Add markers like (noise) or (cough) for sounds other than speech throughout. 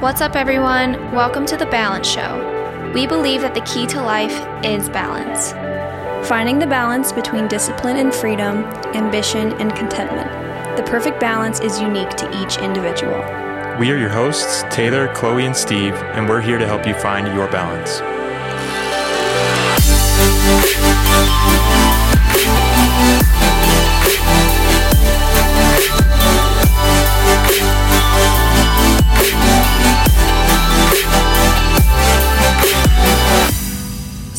What's up, everyone? Welcome to The Balance Show. We believe that the key to life is balance. Finding the balance between discipline and freedom, ambition and contentment. The perfect balance is unique to each individual. We are your hosts, Taylor, Chloe, and Steve, and we're here to help you find your balance.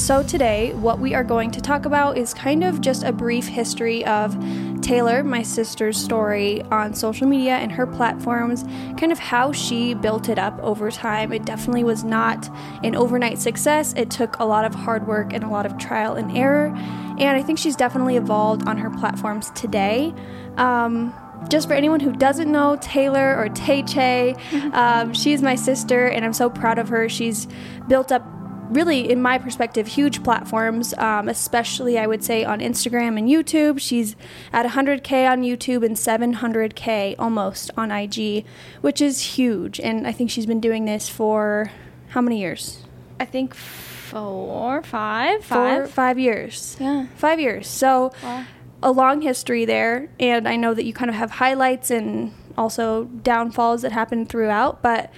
So, today, what we are going to talk about is kind of just a brief history of Taylor, my sister's story on social media and her platforms, kind of how she built it up over time. It definitely was not an overnight success, it took a lot of hard work and a lot of trial and error. And I think she's definitely evolved on her platforms today. Um, just for anyone who doesn't know Taylor or Tay Che, um, she's my sister, and I'm so proud of her. She's built up really, in my perspective, huge platforms, um, especially I would say on Instagram and YouTube. She's at 100K on YouTube and 700K almost on IG, which is huge. And I think she's been doing this for how many years? I think four, five, Four, five. five years. Yeah. Five years. So Wow. a long history there. And I know that you kind of have highlights and also downfalls that happen throughout. But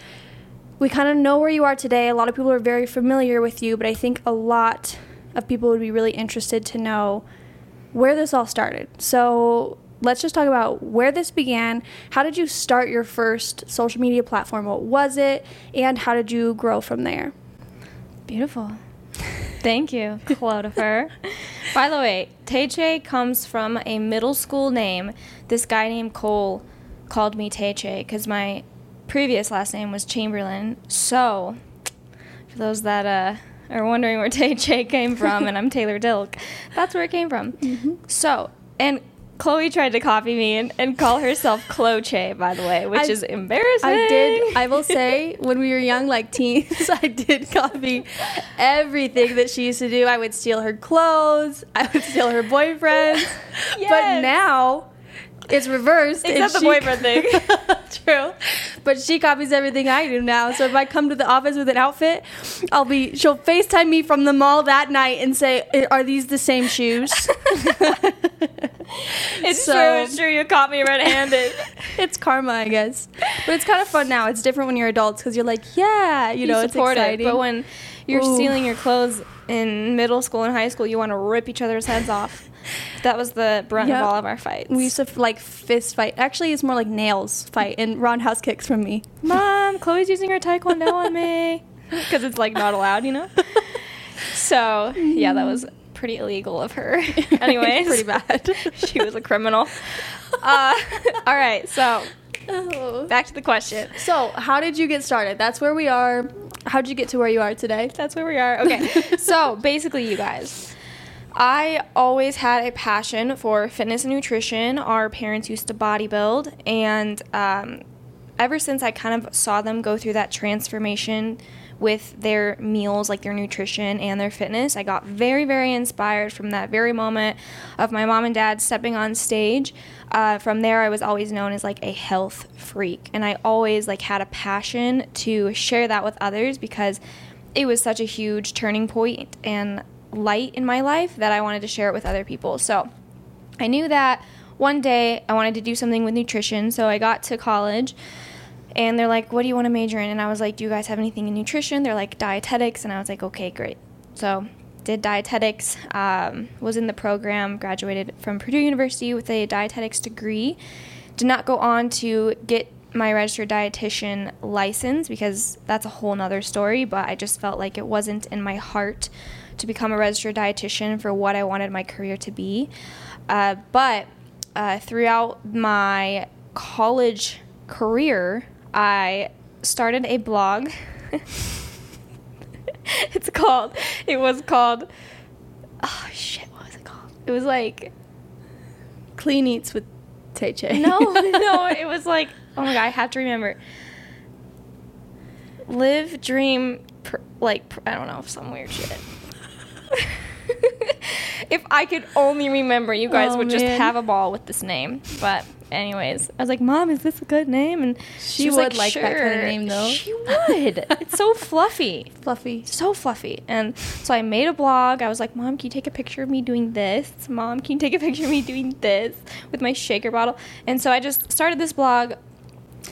we kind of know where you are today. A lot of people are very familiar with you, but I think a lot of people would be really interested to know where this all started. So let's just talk about where this began. How did you start your first social media platform? What was it? And how did you grow from there? Beautiful. Thank you, Clotifer. (laughs) By the way, Teche comes from a middle school name. This guy named Cole called me Teche because my previous last name was Chamberlain. So, for those that uh, are wondering where (laughs) Teche came from, and I'm Taylor Dilk, that's where it came from. So, and Chloe tried to copy me and, and call herself Cloche, by the way, which I- is embarrassing. I did. I will say, when we were young, like teens, (laughs) I did copy everything that she used to do. I would steal her clothes. I would steal her boyfriends. (laughs) But now it's reversed. Except the she- boyfriend (laughs) thing. True, but she copies everything I do now. So if I come to the office with an outfit, I'll be. She'll Facetime me from the mall that night and say, "Are these the same shoes?" (laughs) It's So- true. It's true. You caught me red-handed. (laughs) it's karma, I guess. But it's kind of fun now. It's different when you're adults because you're like, yeah, you know, it's support it, exciting. but when you're Ooh. stealing your clothes in middle school and high school, you want to rip each other's heads off. That was the brunt Yep. of all of our fights. We used to like fist fight. Actually, it's more like nails fight and roundhouse kicks from me. Mom, Chloe's using her taekwondo on me (laughs) because it's like not allowed, you know. (laughs) So yeah, that was pretty illegal of her. (laughs) Anyways, pretty bad. she was a criminal. Uh, all right, so Oh. back to the question. So, how did you get started? That's where we are. How did you get to where you are today? That's where we are. Okay. so basically, you guys, I always had a passion for fitness and nutrition. Our parents used to bodybuild, and um, ever since I kind of saw them go through that transformation with their meals, like their nutrition and their fitness, I got very, very inspired from that very moment of my mom and dad stepping on stage. Uh, from there, I was always known as like a health freak, and I always like had a passion to share that with others because it was such a huge turning point and light in my life that I wanted to share it with other people. So I knew that one day I wanted to do something with nutrition, so I got to college and they're like, What do you want to major in? And I was like, Do you guys have anything in nutrition? They're like, Dietetics. And I was like, Okay, great. So did dietetics, um, was in the program, graduated from Purdue University with a dietetics degree. Did not go on to get my registered dietitian license because that's a whole nother story, but I just felt like it wasn't in my heart to become a registered dietitian for what I wanted my career to be. Uh, but uh, throughout my college career, I started a blog. (laughs) it's called, it was called, oh shit, what was it called? It was like, Clean eats with Tay Che. no, (laughs) no, it (laughs) was like, oh my god, I have to remember. Live, dream, pr- like, pr- I don't know, some weird shit. (laughs) if I could only remember, you guys Oh, would just have a ball with this name. But anyways, I was like, "Mom, is this a good name?" And She was would like that kind of name, though. She would. it's so fluffy (laughs) Fluffy. so fluffy. And so I made a blog. I was like, Mom, can you take a picture of me doing this? Mom, can you take a picture of me doing this with my shaker bottle? And so I just started this blog.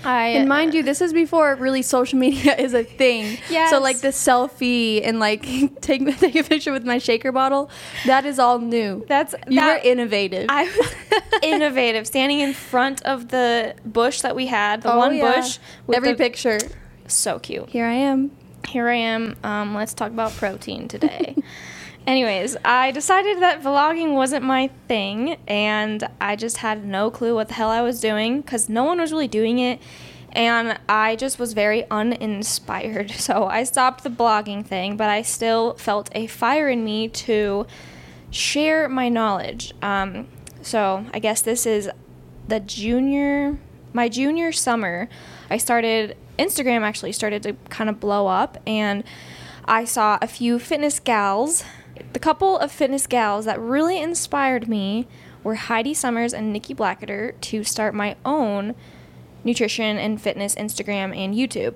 I And mind you, this is before really social (laughs) media is a thing. Yes. So like the selfie and like (laughs) take (laughs) take a picture with my shaker bottle, that is all new. that's you that- were innovative. I was innovative, standing in front of the bush that we had, the Oh, one yeah. bush. With Every the- picture. so cute. Here I am. here I am. Um, let's talk about protein today. Anyways, I decided that vlogging wasn't my thing, and I just had no clue what the hell I was doing because no one was really doing it, and I just was very uninspired. (laughs) So I stopped the blogging thing, but I still felt a fire in me to share my knowledge. Um, so I guess this is the junior, my junior summer. I started Instagram actually started to kind of blow up, and I saw a few fitness gals. The couple of fitness gals that really inspired me were Heidi Somers and Nikki Blackketter to start my own nutrition and fitness Instagram and YouTube.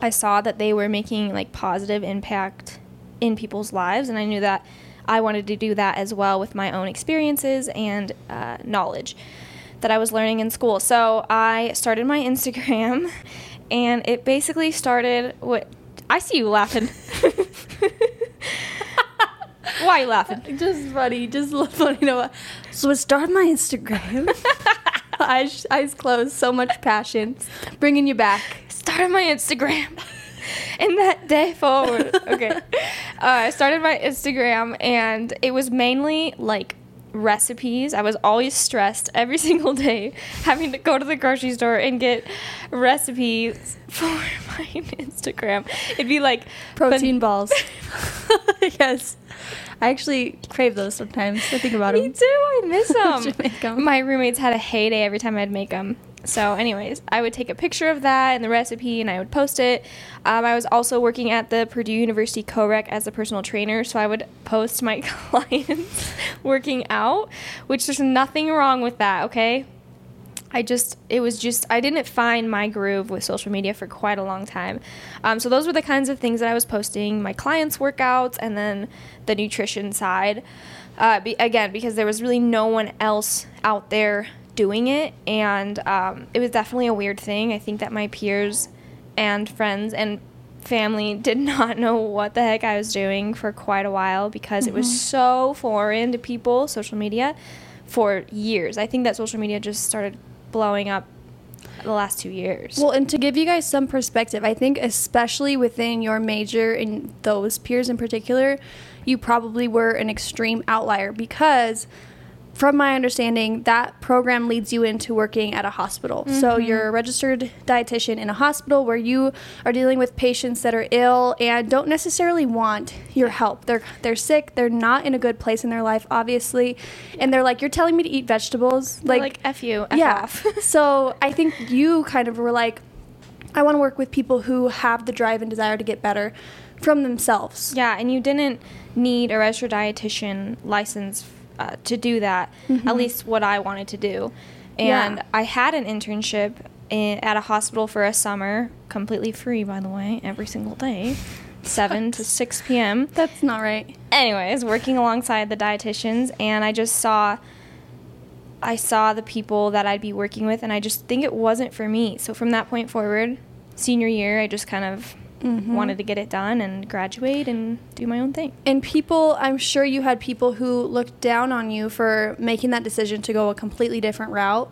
I saw that they were making like positive impact in people's lives, and I knew that I wanted to do that as well with my own experiences and uh, knowledge that I was learning in school. So I started my (laughs) Instagram, and it basically started what I see you laughing. (laughs) Why are you laughing? (laughs) Just funny. Just funny. You know what? So it started my Instagram. (laughs) eyes, eyes closed. So much passion. Bringing you back. started my Instagram. (laughs) and that day forward, okay, uh, I started my Instagram, and it was mainly like recipes. I was always stressed every (laughs) single day having to go to the grocery store and get recipes for (laughs) my Instagram. It'd be like Protein ban- balls. (laughs) yes. I actually crave those sometimes. I think about Me them. too. I miss them. My roommates had a heyday every time I'd make them. So, anyways, I would take a picture of that and the recipe, and I would post it. Um, I was also working at the Purdue University Co-Rec as a personal trainer, so I would post my (laughs) clients working out, which there's nothing wrong with that. Okay. I just, it was just, I didn't find my groove with social media for quite a long time. Um, so those were the kinds of things that I was posting my clients' workouts and then the nutrition side. Uh, be, again, because there was really no one else out there doing it. And um, it was definitely a weird thing. I think that my peers and friends and family (laughs) did not know what the heck I was doing for quite a while because it was so foreign to people, social media, for years. I think that social media just started blowing up the last two years. Well, and to give you guys some perspective, I think especially within your major and those peers in particular, you probably were an extreme outlier because from my understanding, that program leads you into working at a hospital. So mm-hmm. you're a registered dietitian in a hospital where you are dealing with patients that are ill and don't necessarily want your help. They're they're sick, they're not in a good place in their life, obviously. And they're like, You're telling me to eat vegetables? like, like F you, F yeah. (laughs) so I think you kind of were like, I want to work with people who have the drive and desire to get better from themselves. Yeah, and you didn't need a registered dietitian license uh, to do that. At least what I wanted to do. And Yeah. I had an internship in, at a hospital for a summer, completely free, by the way, every single day, 7 to 6 p.m. That's not right. anyways, working alongside the dietitians, and I just saw, I saw the people that I'd be working with, and I just think it wasn't for me. So from that point forward, senior year, I just kind of Mm-hmm. wanted to get it done and graduate and do my own thing. And people, I'm sure you had people who looked down on you for making that decision to go a completely different route,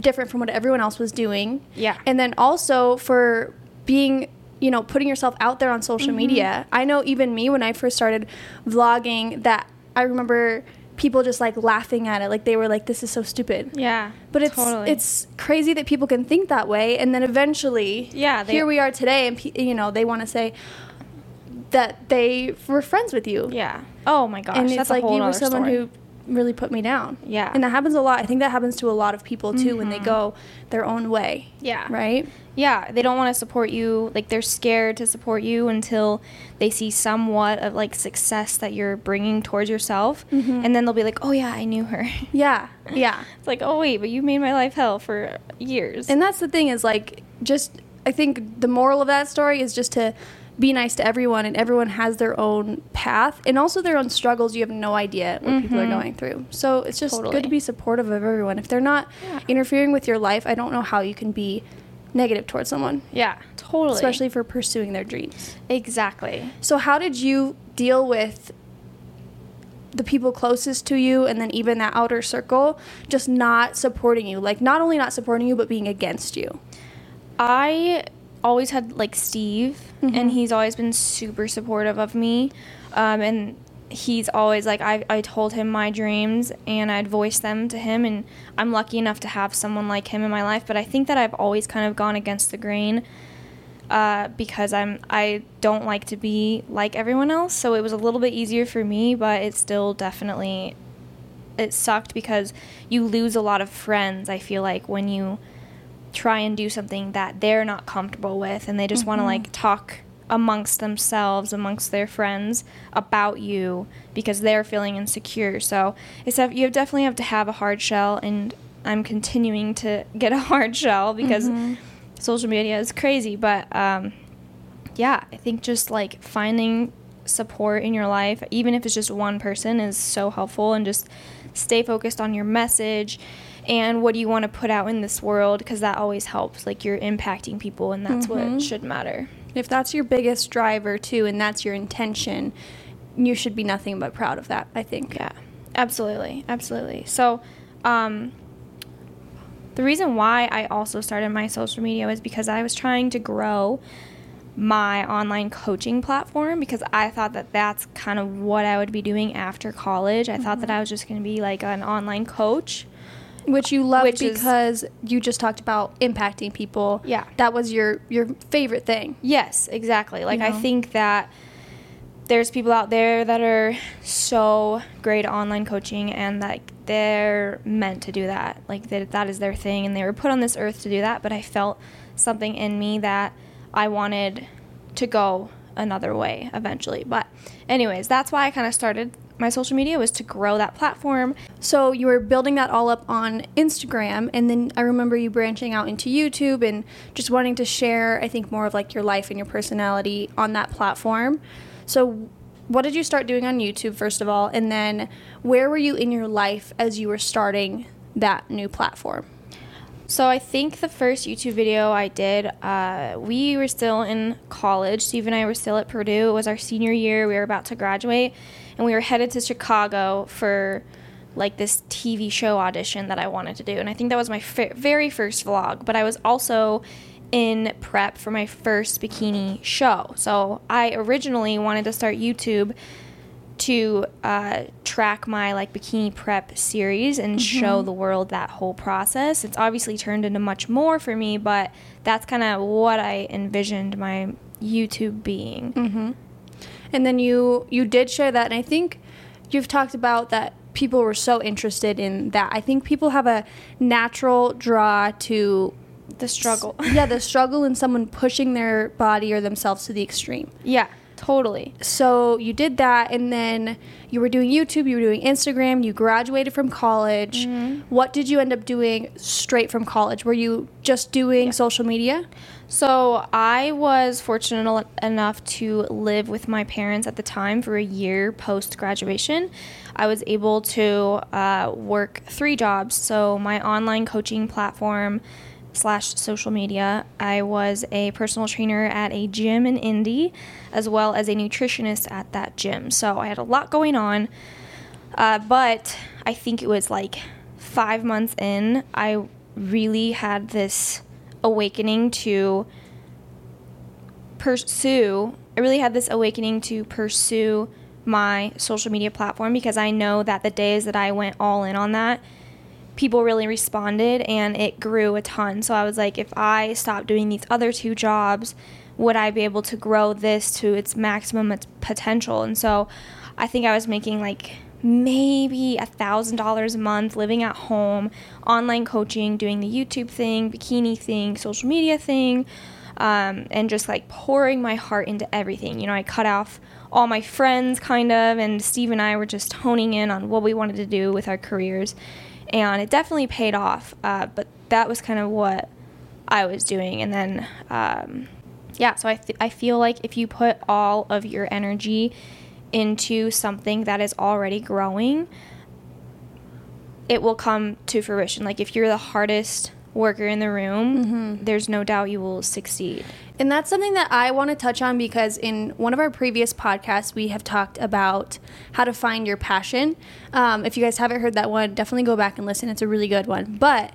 different from what everyone else was doing. Yeah. And then also for being, you know, putting yourself out there on social media. I know even me when I first started vlogging that I remember people just like laughing at it like they were like this is so stupid. Yeah, But it's totally. it's crazy that people can think that way, and then eventually, Yeah, they- here we are today, and pe- you know they want to say that they were friends with you, yeah. Oh my gosh, and that's it's like you were someone story. who really put me down. Yeah. And that happens a lot. I think that happens to a lot of people too when they mm-hmm. go their own way. Yeah. Right? Yeah, they don't want to support you. Like they're scared to support you until they see somewhat of like success that you're bringing towards yourself, mm-hmm. and then they'll be like, "Oh yeah, I knew her." (laughs) Yeah. Yeah. (laughs) it's like, "Oh wait, but you made my life hell for years." And that's the thing is like just I think the moral of that story is just to be nice to everyone and everyone has their own path and also their own struggles you have no idea what people are mm-hmm. going through so it's just Totally. good to be supportive of everyone if they're not Yeah. interfering with your life i don't know how you can be negative towards someone yeah, totally. especially for pursuing their dreams exactly. so how did you deal with the people closest to you and then even that outer circle just not supporting you like not only not supporting you but being against you I always had like Steve, and he's always been super supportive of me. Um, and he's always like, I, I told him my dreams and I'd voice them to him. And I'm lucky enough to have someone like him in my life. But I think that I've always kind of gone against the grain uh, because I'm I don't like to be like everyone else. So it was a little bit easier for me, but it still definitely it sucked because you lose a lot of friends. I feel like when you try and do something that they're not comfortable with and they just want to like talk amongst themselves amongst their friends about you because they're feeling insecure. So it's you definitely have to have a hard shell and i'm continuing to (laughs) get a hard shell because social media is crazy. But um, yeah i think just like finding support in your life even if it's just one person is so helpful and just stay focused on your message and what do you want to put out in this world because that always helps like you're impacting people and that's what should matter If that's your biggest driver too, and that's your intention, you should be nothing but proud of that. I think. Yeah, absolutely, absolutely. So, um, the reason why I also started my social media was because I was trying to grow my online coaching platform because I thought that that's kind of what I would be doing after college. I thought that I was just going to be like an online coach. Which you love Which is- because you just talked about impacting people. Yeah. That was your your favorite thing. Yes, exactly. Like I know? think that there's people out there that are so great at online coaching and like they're meant to do that. Like that that is their thing and they were put on this earth to do that, but I felt something in me that I wanted to go another way eventually. But anyways, that's why I kind of started my social media was to grow that platform. So you were building that all up on Instagram, and then I remember you branching out into YouTube and just wanting to share, I think, more of like your life and your personality on that platform. So, what did you start doing on YouTube, first of all? And then, where were you in your life as you were starting that new platform? So I think the first YouTube video I did, uh, we were still in college. Steve and I were still at Purdue. It was our senior year. We were about to graduate, and we were headed to Chicago for like this TV show audition that I wanted to do. And I think that was my fir- very first vlog. But I was also in prep for my first bikini show. So I originally wanted to start YouTube to uh, track my like bikini prep series and show the world that whole process. It's obviously turned into much more for me, but that's kind of what I envisioned my YouTube being. And then you you did share that, and I think you've talked about that people were so interested in that. I think people have a natural draw to The struggle. yeah, the struggle in someone pushing their body or themselves to the extreme. yeah, totally. So you did that, and then you were doing YouTube, you were doing Instagram, you graduated from college. What did you end up doing straight from college? Were you just doing social media? So I was fortunate enough to live with my parents at the time for a year post graduation. I was able to uh, work three jobs. So my online coaching platform slash social media. I was a personal trainer at a gym in Indy, as well as a nutritionist at that gym. So I had a lot going on. Uh, but I think it was like five months in, I really had this awakening to pursue. I really had this awakening to pursue my social media platform because I know that the days that I went all in on that, people really responded and it grew a ton. So I was like, if I stop doing these other two jobs, would I be able to grow this to its maximum potential? And so I think I was making like maybe a thousand dollars a month living at home, online coaching, doing the YouTube thing, bikini thing, social media thing, um, and just like pouring my heart into everything. You know, I cut off all my friends kind of, and Steve and I were just honing in on what we wanted to do with our careers, and it definitely paid off. Uh, but that was kind of what I was doing, and then. Um, yeah, so I, th- I feel like if you put all of your energy into something that is already growing, it will come to fruition. Like if you're the hardest worker in the room, mm-hmm. there's no doubt you will succeed. And that's something that I want to touch on because in one of our previous podcasts, we have talked about how to find your passion. Um, if you guys haven't heard that one, definitely go back and listen. It's a really good one. But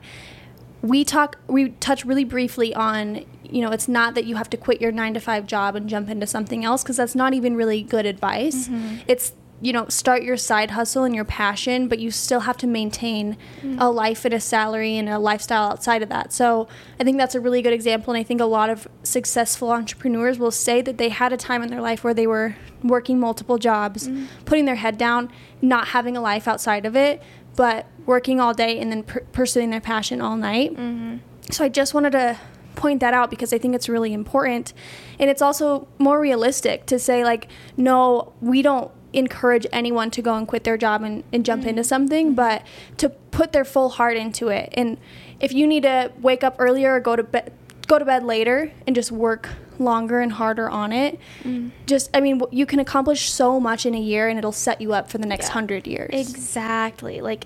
we talk, we touch really briefly on you know, it's not that you have to quit your nine to five job and jump into something else because that's not even really good advice. Mm-hmm. It's you know, start your side hustle and your passion, but you still have to maintain mm. a life and a salary and a lifestyle outside of that. So I think that's a really good example. And I think a lot of successful entrepreneurs will say that they had a time in their life where they were working multiple jobs, mm. putting their head down, not having a life outside of it, but working all day and then per- pursuing their passion all night. Mm-hmm. So I just wanted to point that out because I think it's really important. And it's also more realistic to say, like, no, we don't encourage anyone to go and quit their job and, and jump mm-hmm. into something, but to put their full heart into it. And if you need to wake up earlier or go to bed, go to bed later and just work longer and harder on it. Mm. Just, I mean, you can accomplish so much in a year and it'll set you up for the next yeah. hundred years. Exactly. Like,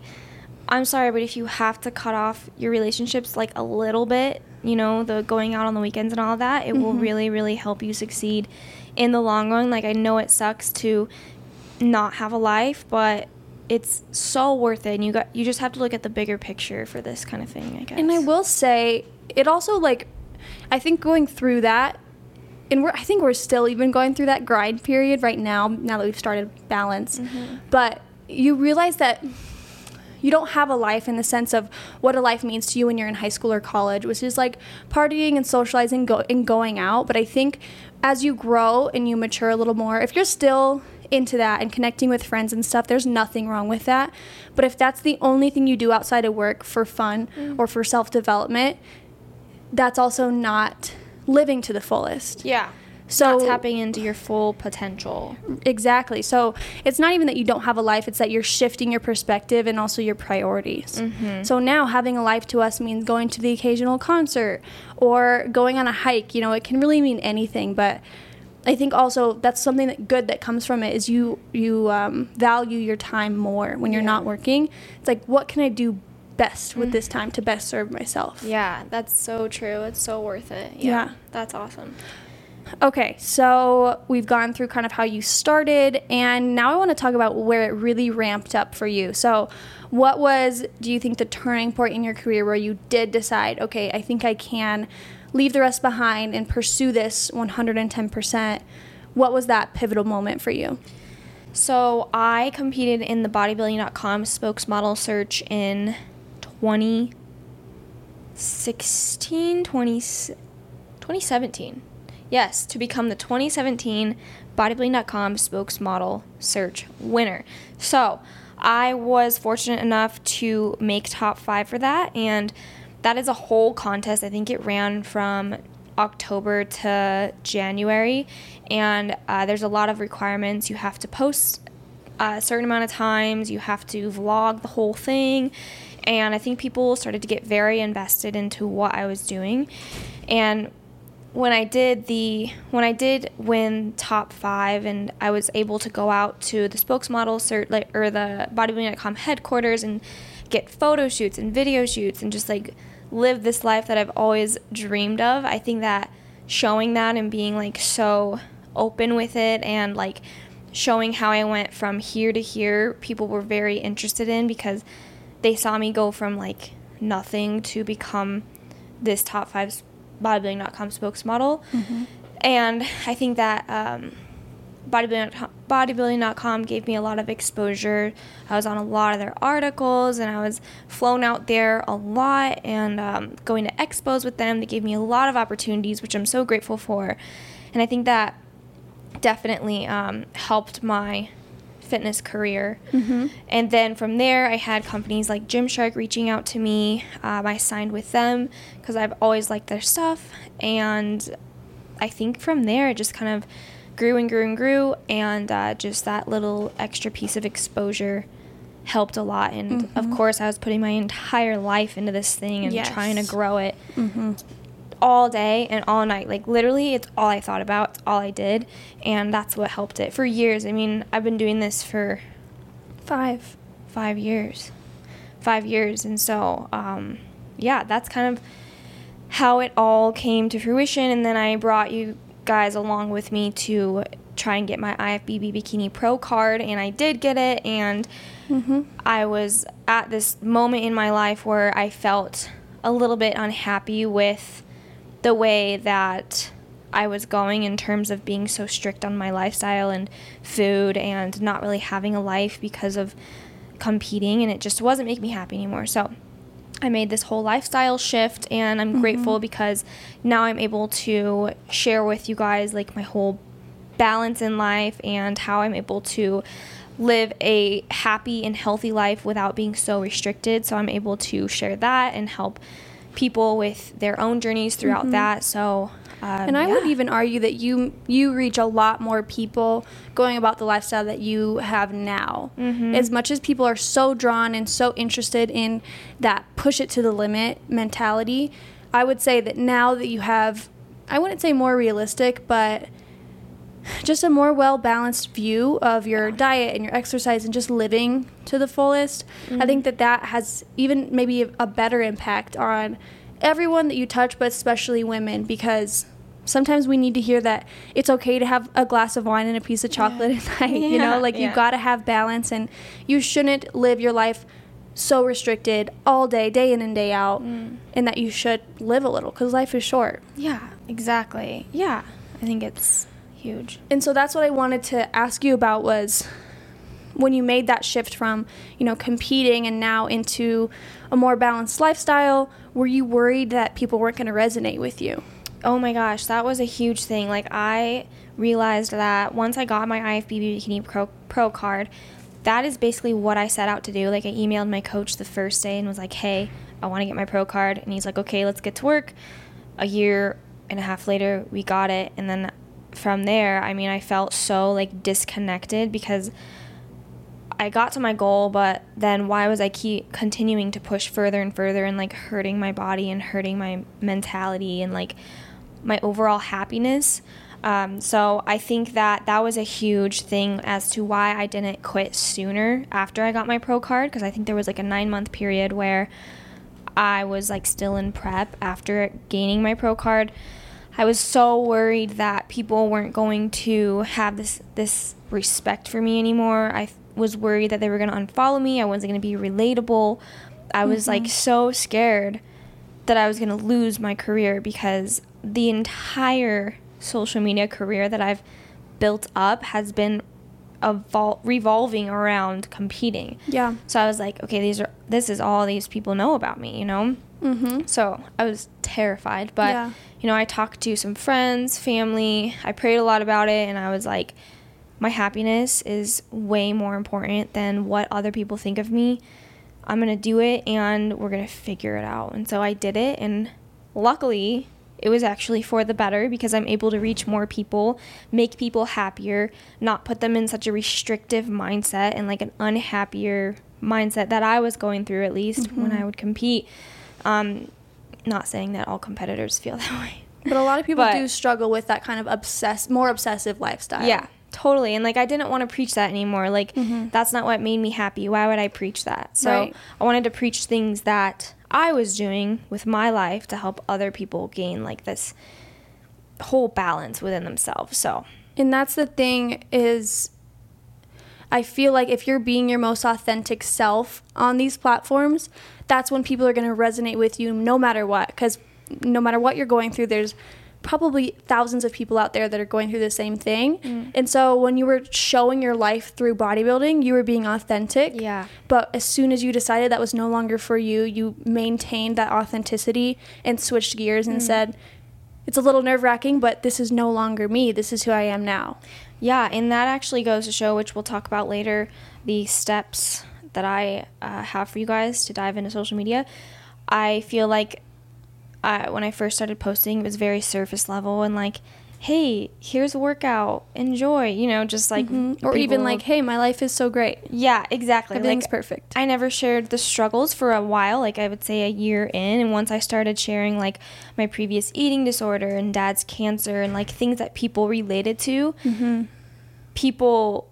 I'm sorry, but if you have to cut off your relationships like a little bit, you know, the going out on the weekends and all that, it mm-hmm. will really, really help you succeed in the long run. Like, I know it sucks to not have a life, but it's so worth it. And you got you just have to look at the bigger picture for this kind of thing, I guess. And I will say, it also like, I think going through that, and we're I think we're still even going through that grind period right now. Now that we've started balance, mm-hmm. but you realize that you don't have a life in the sense of what a life means to you when you're in high school or college, which is like partying and socializing go- and going out. But I think as you grow and you mature a little more, if you're still into that and connecting with friends and stuff, there's nothing wrong with that. But if that's the only thing you do outside of work for fun mm. or for self development, that's also not living to the fullest. Yeah. So not tapping into your full potential. Exactly. So it's not even that you don't have a life; it's that you're shifting your perspective and also your priorities. Mm-hmm. So now having a life to us means going to the occasional concert or going on a hike. You know, it can really mean anything, but. I think also that's something that good that comes from it is you you um, value your time more when you're yeah. not working. It's like what can I do best with mm. this time to best serve myself. Yeah, that's so true. It's so worth it. Yeah, yeah. That's awesome. Okay, so we've gone through kind of how you started, and now I want to talk about where it really ramped up for you. So, what was, do you think, the turning point in your career where you did decide, okay, I think I can leave the rest behind and pursue this 110%? What was that pivotal moment for you? So, I competed in the bodybuilding.com spokesmodel search in 2016, 20, 2017. Yes, to become the 2017 bodybuilding.com spokesmodel search winner. So, I was fortunate enough to make top five for that, and that is a whole contest. I think it ran from October to January, and uh, there's a lot of requirements. You have to post a certain amount of times, you have to vlog the whole thing, and I think people started to get very invested into what I was doing. And when I did the when I did win top five and I was able to go out to the spokesmodel cert or the bodybuilding.com headquarters and get photo shoots and video shoots and just like live this life that I've always dreamed of. I think that showing that and being like so open with it and like showing how I went from here to here, people were very interested in because they saw me go from like nothing to become this top five bodybuilding.com spokesmodel. Mm-hmm. And I think that um, bodybuilding, bodybuilding.com gave me a lot of exposure. I was on a lot of their articles and I was flown out there a lot and um, going to expos with them. They gave me a lot of opportunities, which I'm so grateful for. And I think that definitely um, helped my fitness career. And then from there, I had companies like Gymshark reaching out to me. Um, I signed with them because I've always liked their stuff. And I think from there, it just kind of grew and grew and grew. And uh, just that little extra piece of exposure helped a lot. And of course, I was putting my entire life into this thing and Yes. trying to grow it all day and all night. Like literally, it's all I thought about. It's all I did, and that's what helped it for years. I mean, I've been doing this for Five. five years, five years, and so um, yeah, that's kind of how it all came to fruition. And then I brought you guys along with me to try and get my IFBB Bikini Pro card, and I did get it, and mm-hmm. I was at this moment in my life where I felt a little bit unhappy with the way that I was going in terms of being so strict on my lifestyle and food and not really having a life because of competing and it just wasn't making me happy anymore. So I made this whole lifestyle shift and I'm grateful mm-hmm. because now I'm able to share with you guys like my whole balance in life and how I'm able to live a happy and healthy life without being so restricted. So I'm able to share that and help people with their own journeys throughout that. So um, And I would even argue that you you reach a lot more people going about the lifestyle that you have now. Mm-hmm. As much as people are so drawn and so interested in that push it to the limit mentality, I would say that now that you have I wouldn't say more realistic, but just a more well balanced view of your diet and your exercise and just living to the fullest. I mm-hmm. think that that has even maybe a, better impact on everyone that you touch, but especially women, because sometimes we need to hear that it's okay to have a glass of wine and a piece of chocolate at (laughs) night. You know, Yeah, like you yeah. got to have balance and you shouldn't live your life so restricted all day, day in and day out, mm. and that you should live a little because life is short. Yeah, exactly. Yeah, I think it's huge. And so that's what I wanted to ask you about was when you made that shift from, you know, competing and now into a more balanced lifestyle, were you worried that people weren't going to resonate with you? Oh my gosh, that was a huge thing. Like I realized that once I got my IFBB Bikini Pro, Pro card, that is basically what I set out to do. Like I emailed my coach the first day and was like, "Hey, I want to get my pro card." And he's like, "Okay, let's get to work." A year and a half later, we got it, and then from there, I mean, I felt so like disconnected because I got to my goal, but then why was I keep continuing to push further and further and like hurting my body and hurting my mentality and like my overall happiness? Um, so I think that that was a huge thing as to why I didn't quit sooner after I got my pro card because I think there was like a nine month period where I was like still in prep after gaining my pro card. I was so worried that people weren't going to have this this respect for me anymore. I was worried that they were going to unfollow me. I wasn't going to be relatable. I was mm-hmm. like so scared that I was going to lose my career because the entire social media career that I've built up has been evol- revolving around competing. Yeah. So I was like, okay, these are this is all these people know about me, you know. Mm-hmm. So I was terrified, but Yeah. you know, I talked to some friends, family. I prayed a lot about it, and I was like, my happiness is way more important than what other people think of me. I'm gonna do it, and we're gonna figure it out. And so I did it, and luckily, it was actually for the better because I'm able to reach more people, make people happier, not put them in such a restrictive mindset and like an unhappier mindset that I was going through at least when I would compete. Um, not saying that all competitors feel (laughs) that way. But a lot of people But- do struggle with that kind of obsess, more obsessive lifestyle. Yeah, totally. And like I didn't want to preach that anymore. Like that's not what made me happy. Why would I preach that? So Right. I wanted to preach things that I was doing with my life to help other people gain like this whole balance within themselves. So And that's the thing is I feel like if you're being your most authentic self on these platforms, that's when people are going to resonate with you no matter what cuz no matter what you're going through there's probably thousands of people out there that are going through the same thing. And so when you were showing your life through bodybuilding, you were being authentic. Yeah. But as soon as you decided that was no longer for you, you maintained that authenticity and switched gears and said, it's a little nerve wracking, but this is no longer me. This is who I am now. Yeah, and that actually goes to show, which we'll talk about later, the steps that I uh, have for you guys to dive into social media. I feel like uh, when I first started posting, it was very surface level and like, hey, here's a workout, enjoy, you know, just like, Mm-hmm. Or even like, hey, my life is so great. yeah, exactly. Everything's like, perfect. I never shared the struggles for a while, like I would say a year in. And once I started sharing like my previous eating disorder and dad's cancer and like things that people related to, people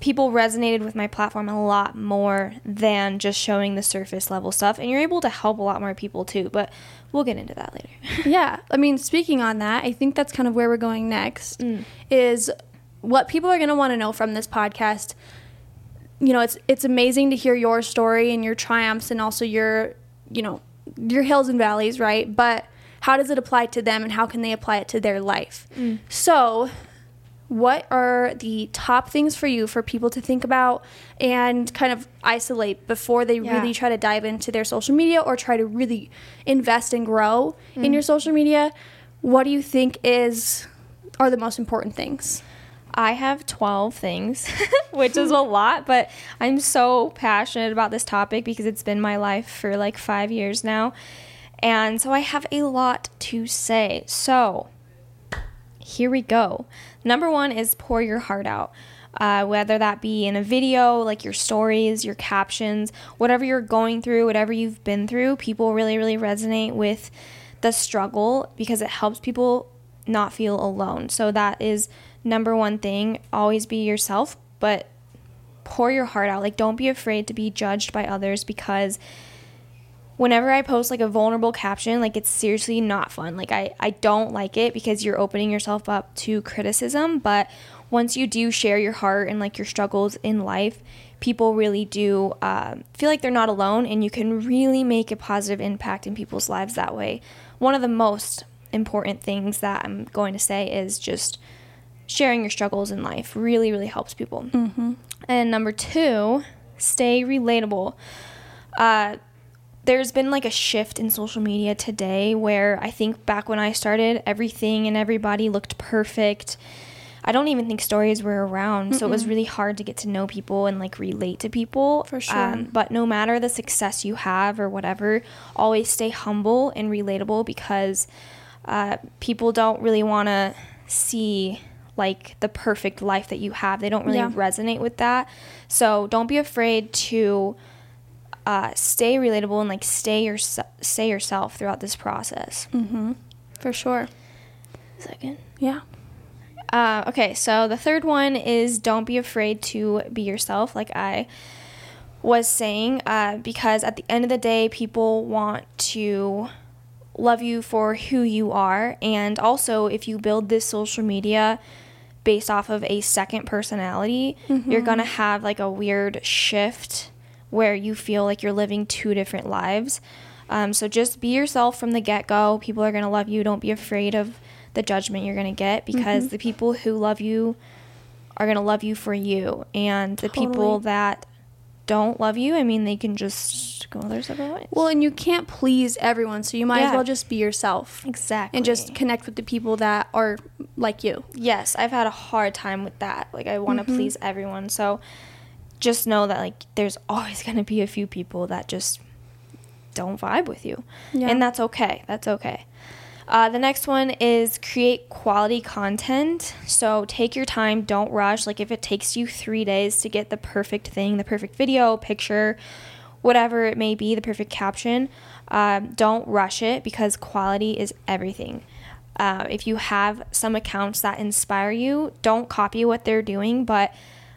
people resonated with my platform a lot more than just showing the surface level stuff and you're able to help a lot more people too but we'll get into that later (laughs) yeah. I mean, speaking on that, I think that's kind of where we're going next Mm. is what people are going to want to know from this podcast. You know, it's it's amazing to hear your story and your triumphs and also your, you know, your hills and valleys, right? But how does it apply to them and how can they apply it to their life? So, what are the top things for you for people to think about and kind of isolate before they Yeah. really try to dive into their social media or try to really invest and grow Mm. in your social media what do you think is are the most important things I have 12 things, (laughs) which is (laughs) a lot, but I'm so passionate about this topic because it's been my life for like five years now. And so I have a lot to say. So here we go. Number one is pour your heart out. Uh, whether that be in a video, like your stories, your captions, whatever you're going through, whatever you've been through, people really, really resonate with the struggle because it helps people not feel alone. So that is number one thing. Always be yourself, but pour your heart out. Like, don't be afraid to be judged by others because whenever I post like a vulnerable caption, like it's seriously not fun. Like I, I don't like it because you're opening yourself up to criticism. But once you do share your heart and like your struggles in life, people really do um, feel like they're not alone and you can really make a positive impact in people's lives that way. One of the most important things that I'm going to say is just sharing your struggles in life really, really helps people. Mm-hmm. And number two, stay relatable. Uh, there's been like a shift in social media today where I think back when I started, everything and everybody looked perfect. I don't even think stories were around, so it was really hard to get to know people and like relate to people. Um, For sure. but no matter the success you have or whatever, always stay humble and relatable because uh, people don't really want to see like the perfect life that you have. They don't really Yeah. resonate with that. So don't be afraid to uh, stay relatable and like stay your stay yourself throughout this process. for sure Second. yeah Uh, okay, so the third one is don't be afraid to be yourself, like I was saying, uh, because at the end of the day, people want to love you for who you are. And also, if you build this social media based off of a second personality, you're going to have like a weird shift where you feel like you're living two different lives. Um, so just be yourself from the get go. People are going to love you. Don't be afraid of the judgment you're going to get because the people who love you are going to love you for you. And the people that don't love you, I mean, they can just go their separate ways. well and you can't please everyone so you might as well just be yourself exactly. and just connect with the people that are like you yes, I've had a hard time with that. Like I want to Mm-hmm. please everyone. So just know that like there's always (laughs) going to be a few people that just don't vibe with you. Yeah. And that's okay. That's okay. Uh, the next one is create quality content. So take your time, don't rush. Like if it takes you three days to get the perfect thing, the perfect video, picture, whatever it may be, the perfect caption, um, don't rush it because quality is everything. Uh, if you have some accounts that inspire you, don't copy what they're doing, but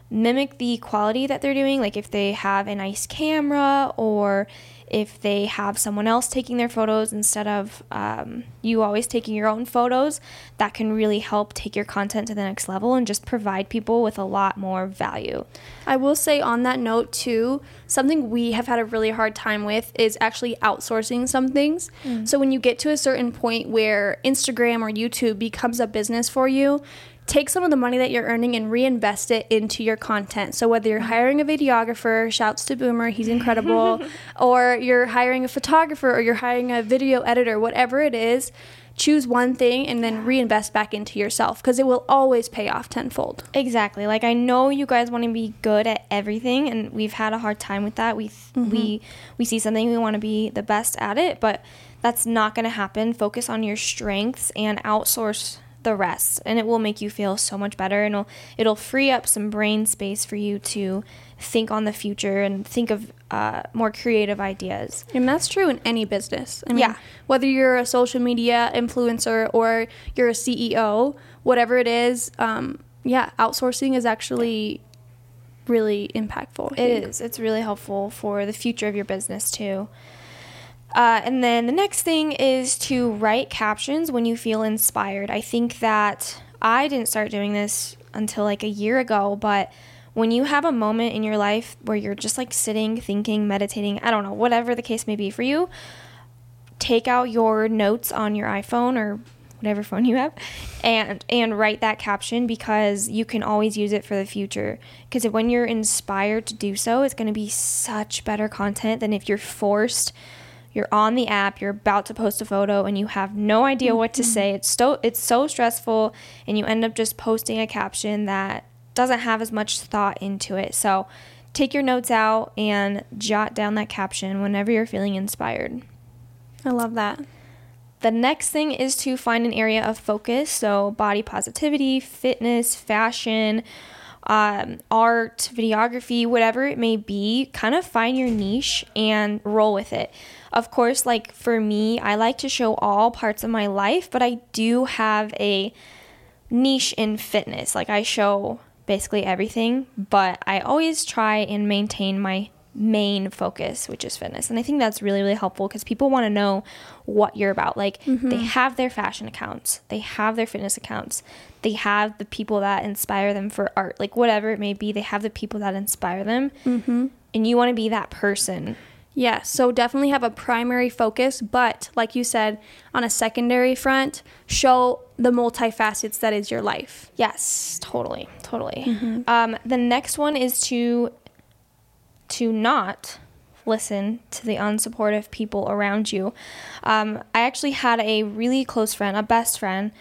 mimic the quality that they're doing. Like if they have a nice camera or if they have someone else taking their photos instead of um, you always taking your own photos, that can really help take your content to the next level and just provide people with a lot more value. I will say on that note too, something we have had a really hard time with is actually outsourcing some things. So when you get to a certain point where Instagram or YouTube becomes a business for you, take some of the money that you're earning and reinvest it into your content. So whether you're hiring a videographer, shouts to Boomer, he's incredible, (laughs) or you're hiring a photographer or you're hiring a video editor, whatever it is, choose one thing and then reinvest back into yourself because it will always pay off tenfold. Exactly. Like I know you guys want to be good at everything and we've had a hard time with that. We mm-hmm. we we see something we want to be the best at it, but that's not going to happen. Focus on your strengths and outsource the rest and it will make you feel so much better and it'll it'll free up some brain space for you to think on the future and think of uh, more creative ideas. And that's true in any business. I mean, yeah. whether you're a social media influencer or you're a CEO, whatever it is, um, yeah, outsourcing is actually really impactful. It is. It's really helpful for the future of your business too. Uh, and then the next thing is to write captions when you feel inspired. I think that I didn't start doing this until like a year ago, but when you have a moment in your life where you're just like sitting, thinking, meditating, I don't know, whatever the case may be for you, take out your notes on your iPhone or whatever (laughs) phone you have and and write that caption because you can always use it for the future because when you're inspired to do so it's going to be such better content than if you're forced you're on the app, you're about to post a photo and you have no idea mm-hmm. what to mm-hmm. say. It's so it's so stressful and you end up just posting a caption that doesn't have as much thought into it. So take your notes out and jot down that caption whenever you're feeling inspired. I love that. The next thing is to find an area of focus. So, body positivity, fitness, fashion, um, art, videography, whatever it may be, kind of find your niche and roll with it. Of course, like for me, I like to show all parts of my life, but I do have a niche in fitness. Like I show basically everything, but I always try and maintain my main focus, which is fitness. And I think that's really, really helpful because people want to know what you're about. Like mm-hmm. they have their fashion accounts, they have their fitness accounts, they have the people that inspire them for art, like whatever it may be, they have the people that inspire them. Mm-hmm. And you want to be that person. Yeah, so definitely have a primary focus, but like you said, on a secondary front, show the multifacets that is your life. Yes, totally, totally. Mm-hmm. Um, the next one is to to not listen to the unsupportive people around you. Um, I actually had a really close friend, a best friend,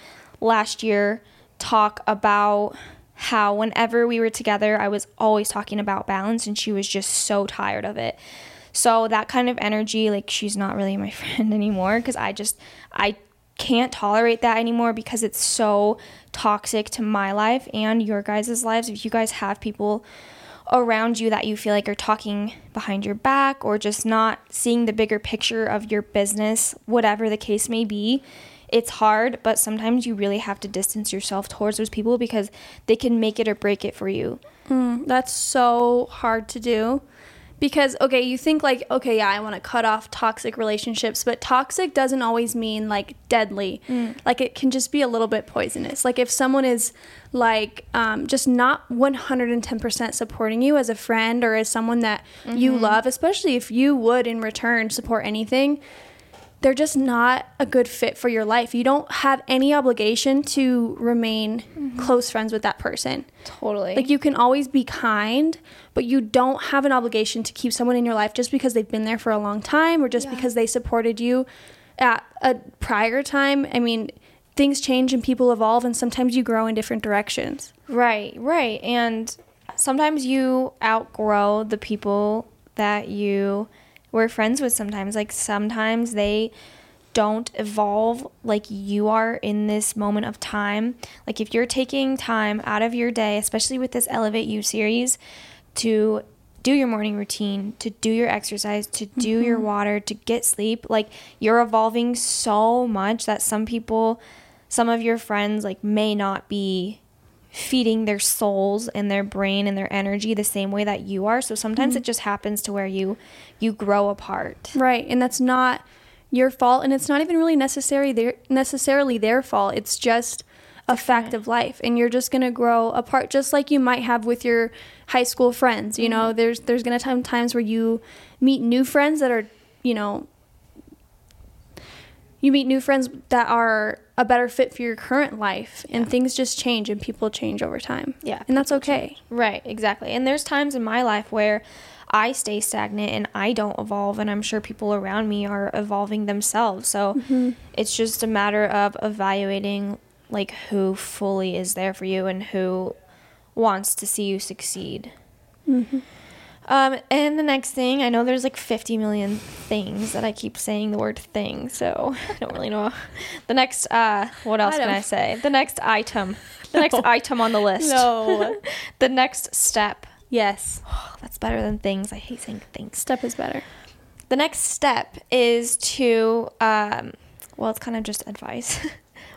last year talk about how whenever we were together, I was always talking about balance, and she was just so tired of it. So that kind of energy, like she's not really my (laughs) friend anymore because I just I can't tolerate that anymore because it's so toxic to my life and your guys' lives. If you guys have people around you that you feel like are talking behind your back or just not seeing the bigger picture of your business, whatever the case may be. It's hard, but sometimes you really have to distance yourself towards those people because they can make it or break it for you. Mm, that's so hard to do because okay you think like okay yeah i want to cut off toxic relationships but toxic doesn't always mean like deadly mm. like it can just be a little bit poisonous like if someone is like um, just not 110% supporting you as a friend or as someone that mm-hmm. you love especially if you would in return support anything they're just not a good fit for your life. You don't have any obligation to remain mm-hmm. close friends with that person. Totally. Like you can always be kind, but you don't have an obligation to keep someone in your life just because they've been there for a long time or just yeah. because they supported you at a prior time. I mean, things change and people evolve and sometimes you grow in different directions. Right, right. And sometimes you outgrow the people that you we're friends with sometimes. Like sometimes they don't evolve like you are in this moment of time. Like if you're taking time out of your day, especially with this Elevate You series, to do your morning routine, to do your exercise, to do mm-hmm. your water, to get sleep, like you're evolving so much that some people, some of your friends like may not be feeding their souls and their brain and their energy the same way that you are. So sometimes mm-hmm. it just happens to where you you grow apart. Right. And that's not your fault and it's not even really necessary their necessarily their fault. It's just a fact of life and you're just going to grow apart just like you might have with your high school friends. You mm-hmm. know, there's there's going to come times where you meet new friends that are, you know, you meet new friends that are a better fit for your current life and things just change and people change over time. Yeah, And that's okay. Right, exactly. And there's times in my life where I stay stagnant and I don't evolve, and I'm sure people around me are evolving themselves. So mm-hmm. it's just a matter of evaluating like who fully is there for you and who wants to see you succeed. Mm-hmm. Um, and the next thing, I know there's like 50 million things that I keep saying the word thing, so (laughs) I don't really know. The next, uh, what else can I say? The next item. The next (laughs) item on the list. No. (laughs) the next step. yes. Oh, that's better than things. I hate saying things. Step is better. The next step is to, um, well, it's kind of just advice.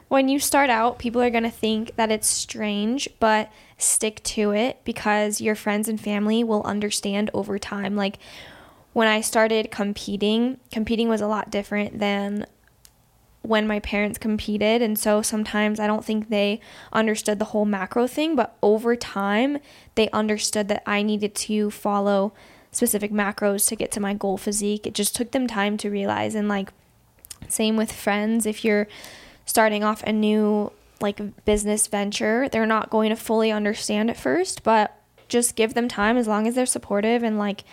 when you start out, people are going to think that it's strange, but stick to it because your friends and family will understand over time. Like when I started competing, competing was a lot different than when my parents competed. And so sometimes I don't think they understood the whole macro thing but over time they understood that I needed to follow specific macros to get to my goal physique. It just took them time to realize. And like same with friends. If you're starting off a new like business venture they're not going to fully understand at first but just give them time as long as they're supportive and like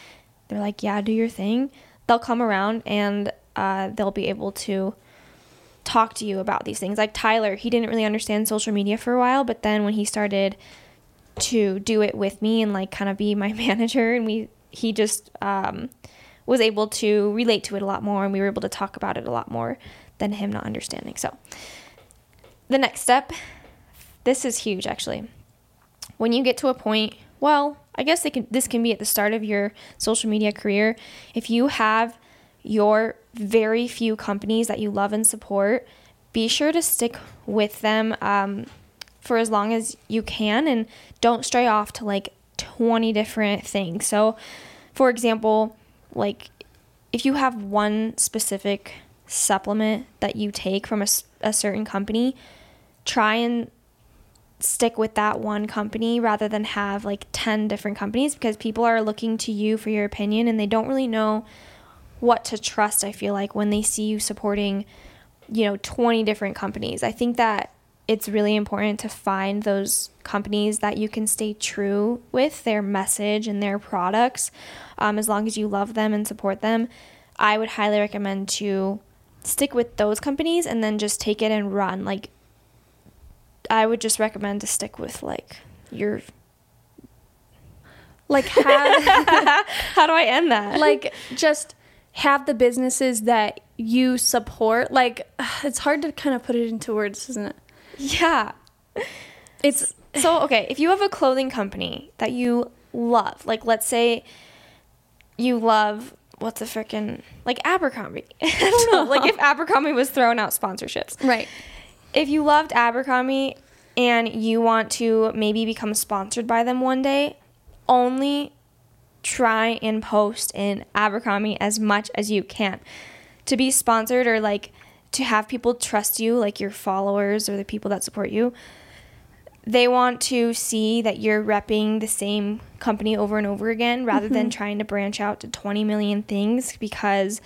they're like yeah do your thing they'll come around and uh, they'll be able to talk to you about these things. Like Tyler, he didn't really understand social media for a while, but then when he started to do it with me and like kind of be my (laughs) manager, and we he just um, was able to relate to it a lot more, and we were able to talk about it a lot more than him not understanding. So the next step, this is huge actually. When you get to a point, well, I guess can, this can be at the start of your social media career. If you have your very few companies that you love and support, be sure to stick with them um, for as long as you can and don't stray off to like 20 different things. So, for example, like if you have one specific supplement that you take from a certain company, try and stick with that one company rather than have like 10 different companies because people are looking to you for your opinion and they don't really know what to trust i feel like when they see you supporting you know 20 different companies. I think that it's really important to find those companies that you can stay true with their message and their products um, as long as you love them and support them. I would highly recommend to stick with those companies and then just take it and run. Like i would just recommend to stick with like your Like have (laughs) how do i end that like just have the businesses that you support. Like (sighs) it's hard to kind of put it into words, isn't it? yeah It's So, okay, if you have a clothing company that you love, like let's say you love what's a freaking like Abercrombie. (laughs) I don't know, like if (laughs) Abercrombie was throwing out sponsorships. right. If you loved Abercrombie and you want to maybe become sponsored by them one day, only try and post in Abercrombie as much as you can. To be sponsored or like to have people trust you, like your followers or the people that support you, they want to see that you're repping the same company over and over again rather than trying to branch out to 20 million things because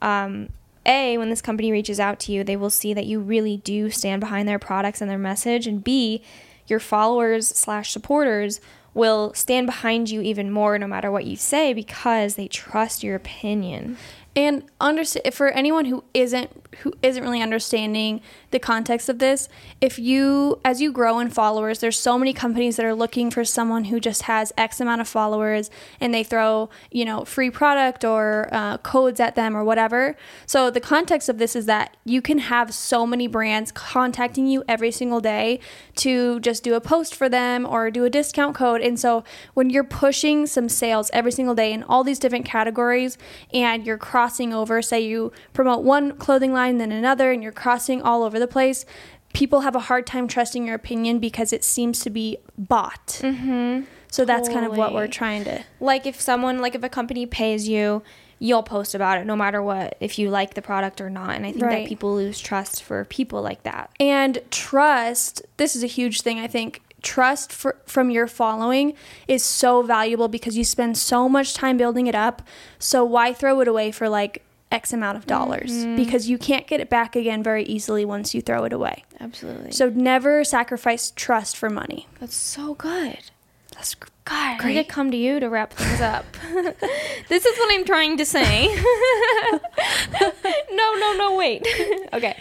um, a when this company reaches out to you they will see that you really do stand behind their products and their message. And b your followers slash supporters will stand behind you even more no matter what you say because they trust your opinion And understand for anyone who isn't who isn't really understanding the context of this, if you as you grow in followers, there's so many companies that are looking for someone who just has X amount of followers, and they throw you know free product or uh, codes at them or whatever. So the context of this is that you can have so many brands contacting you every single day to just do a post for them or do a discount code, and so when you're pushing some sales every single day in all these different categories, and you're crossing over, say you promote one clothing line, then another, and you're crossing all over the place, people have a hard time trusting your opinion because it seems to be bought. Mm-hmm. So that's kind of what we're trying to. like if someone like if a company pays you you'll post about it no matter what if you like the product or not and i think Right. that people lose trust for people like that And trust, this is a huge thing, I think. Trust for, from your following is so valuable because you spend so much time building it up. So why throw it away for like X amount of dollars mm-hmm. because you can't get it back again very easily once you throw it away. Absolutely. So never sacrifice trust for money. That's so good. That's God, I Great. need to come to you to wrap things up. (laughs) this is what I'm trying to say. (laughs) (laughs) no, no, no, wait. okay.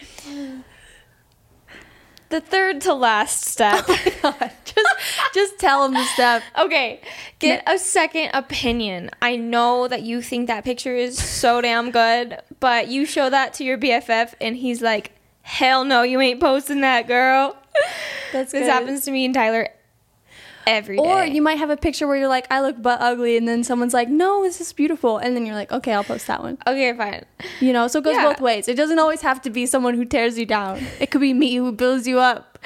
The third to last step. Oh (laughs) just just tell him the step. Okay, get a second opinion. I know that you think that picture is so damn good, but you show that to your BFF and he's like, "Hell no, you ain't posting that, girl." That's this good. happens to me and Tyler every day. Or you might have a picture where you're like, I look butt ugly, and then someone's like, No, this is beautiful, and then you're like, Okay, I'll post that one. Okay, fine. You know, so it goes Yeah. both ways. It doesn't always have to be someone who tears you down. It could be me who builds you up.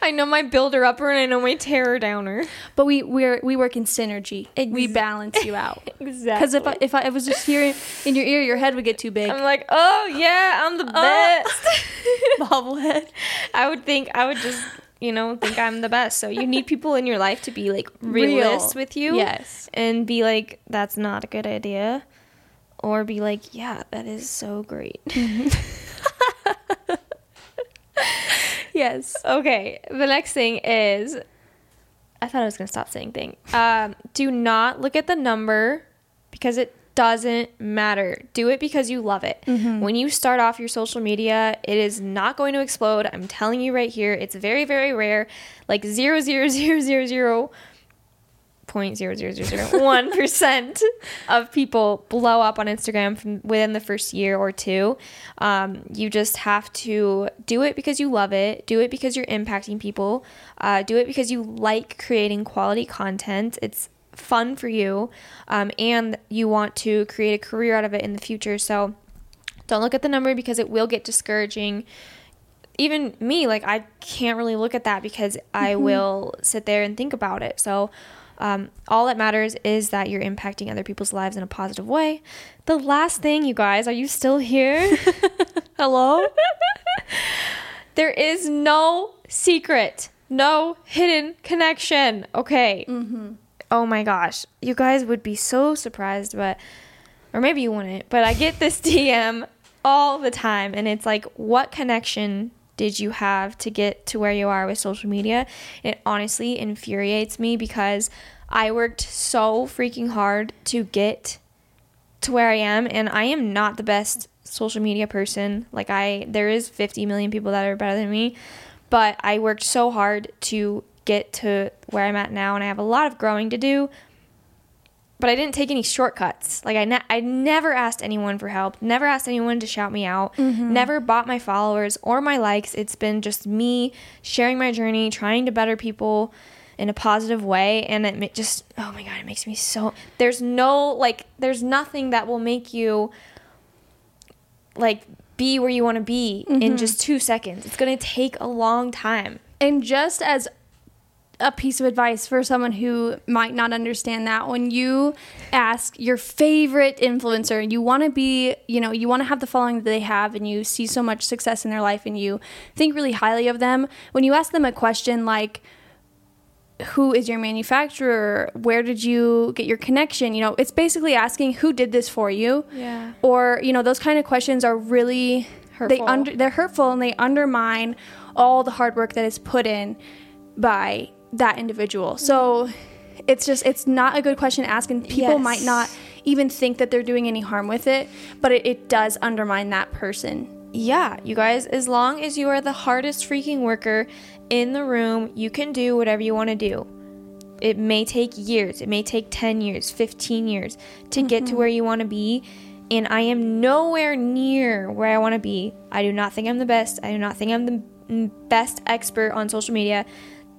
I know my builder upper and I know my terror downer. But we we're we work in synergy. we balance you out. (laughs) Exactly. Because if I, if I was just hearing in your ear, your head would get too big. I'm like, oh yeah, I'm the oh. best. (laughs) (laughs) Bobblehead. I would think I would just, you know, think I'm the best. So you need people in your life to be like (laughs) Real. with you. Yes. And be like, that's not a good idea. Or be like, yeah, that is so great. (laughs) Yes. okay. The next thing is I thought I was gonna stop saying thing. Um, do not look at the number because it doesn't matter. Do it because you love it. When you start off your social media, it is not going to explode. I'm telling you right here. It's very, very rare. Like zero zero (laughs) zero zero zero point zero zero zero zero (laughs) one percent of people blow up on Instagram from within the first year or two. Um, you just have to do it because you love it. Do it because you're impacting people. Uh, do it because you like creating quality content. It's fun for you, um, and you want to create a career out of it in the future. So don't look at the number because it will get discouraging. Even me like i can't really look at that because i will sit there and think about it. So um, all that matters is that you're impacting other people's lives in a positive way. The last thing you guys are you still here? (laughs) Hello? (laughs) there is no secret no hidden connection. Okay oh my gosh you guys would be so surprised but or maybe you wouldn't but i get this (laughs) dm all the time and it's like what connection did you have to get to where you are with social media? It honestly infuriates me because i worked so freaking hard to get to where i am and i am not the best social media person. Like i there is 50 million people that are better than me but i worked so hard to get to where i'm at now and i have a lot of growing to do but I didn't take any shortcuts. Like I, ne- I never asked anyone for help, never asked anyone to shout me out, mm-hmm. never bought my followers or my likes. It's been just me sharing my journey, trying to better people in a positive way, and it just oh my god, it makes me so. There's no like, there's nothing that will make you like be where you want to be in mm-hmm. just two seconds. It's gonna take a long time. And just as a piece of advice for someone who might not understand that, when you ask your favorite influencer and you want to be, you know, you want to have the following that they have and you see so much success in their life and you think really highly of them, when you ask them a question like, who is your manufacturer? Where did you get your connection? You know, it's basically asking who did this for you. Yeah. Or, you know, those kind of questions are really They Hurtful. under they're hurtful and they undermine all the hard work that is put in by that individual. So it's just it's not a good question to ask and people Yes. might not even think that they're doing any harm with it, but it, it does undermine that person. Yeah, you guys, as long as you are the hardest freaking worker in the room, you can do whatever you want to do. It may take years, it may take 10 years, 15 years to get to mm-hmm. where you want to be. And I am nowhere near where I want to be. I do not think I'm the best. I do not think I'm the best expert on social media.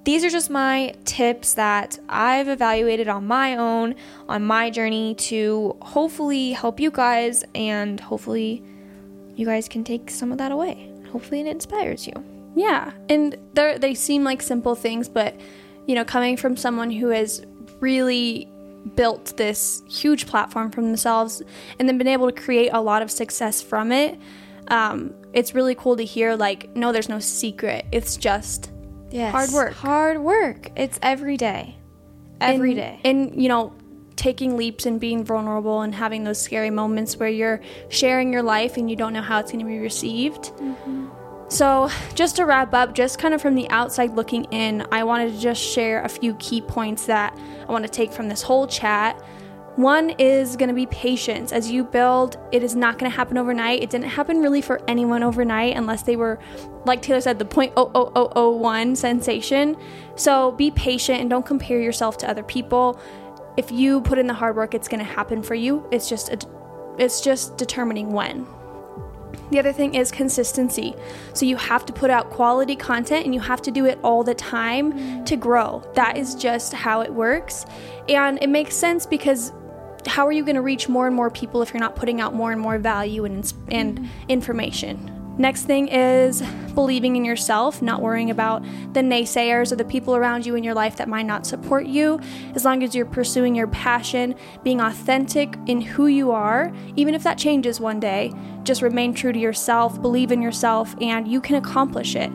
These are just my tips that I've evaluated on my own, on my journey to hopefully help you guys and hopefully you guys can take some of that away. Hopefully, it inspires you. Yeah, and they seem like simple things, but you know, coming from someone who has really built this huge platform for themselves and then been able to create a lot of success from it, um, it's really cool to hear. Like, no, there's no secret. It's just Yes. Hard work. Hard work. It's every day. Every and, day. And you know, taking leaps and being vulnerable and having those scary moments where you're sharing your life and you don't know how it's going to be received. Mm-hmm. So, just to wrap up, just kind of from the outside looking in, I wanted to just share a few key points that I want to take from this whole chat. One is going to be patience. As you build, it is not going to happen overnight. It didn't happen really for anyone overnight unless they were, like Taylor said, the 0.00001 sensation. So be patient and don't compare yourself to other people. If you put in the hard work, it's going to happen for you. It's just a, it's just determining when. The other thing is consistency. So you have to put out quality content and you have to do it all the time to grow. That is just how it works. And it makes sense because how are you going to reach more and more people if you're not putting out more and more value and, and mm-hmm. information? Next thing is believing in yourself, not worrying about the naysayers or the people around you in your life that might not support you. As long as you're pursuing your passion, being authentic in who you are, even if that changes one day, just remain true to yourself, believe in yourself, and you can accomplish it.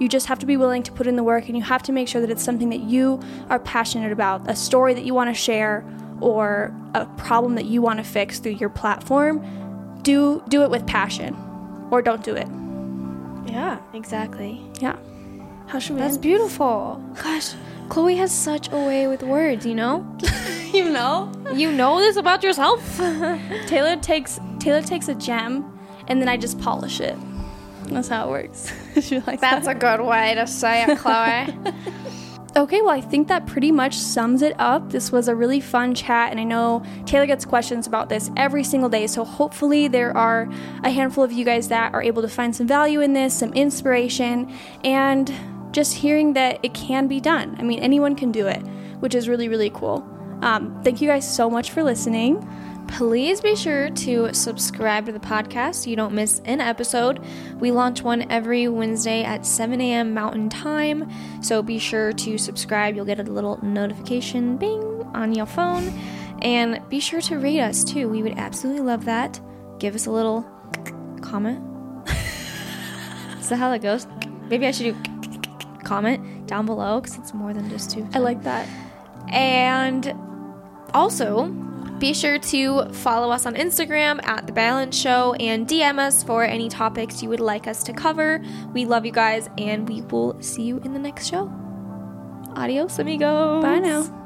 You just have to be willing to put in the work and you have to make sure that it's something that you are passionate about, a story that you want to share or a problem that you want to fix through your platform. Do do it with passion or don't do it. Yeah, exactly. Yeah. How should we That's end? beautiful. Gosh, Chloe has such a way with words, you know? (laughs) you know? you know this about yourself? (laughs) Taylor takes Taylor takes a gem and then I just polish it. That's how it works. (laughs) she likes That's that. a good way to say it, Chloe. Okay, well, I think that pretty much sums it up. This was a really fun chat, and I know Taylor gets questions about this every single day. So, hopefully, there are a handful of you guys that are able to find some value in this, some inspiration, and just hearing that it can be done. I mean, anyone can do it, which is really, really cool. Um, thank you guys so much for listening. Please be sure to subscribe to the podcast so you don't miss an episode. We launch one every Wednesday at 7 a.m. Mountain Time, so be sure to subscribe. You'll get a little notification bing on your phone. And be sure to rate us too. We would absolutely love that. Give us a little comment. Is that how that goes? Maybe I should do comment down below because it's more than just two. I like that. And also, be sure to follow us on Instagram at The Balance Show and DM us for any topics you would like us to cover. We love you guys, and we will see you in the next show. Adios, amigos. Bye now.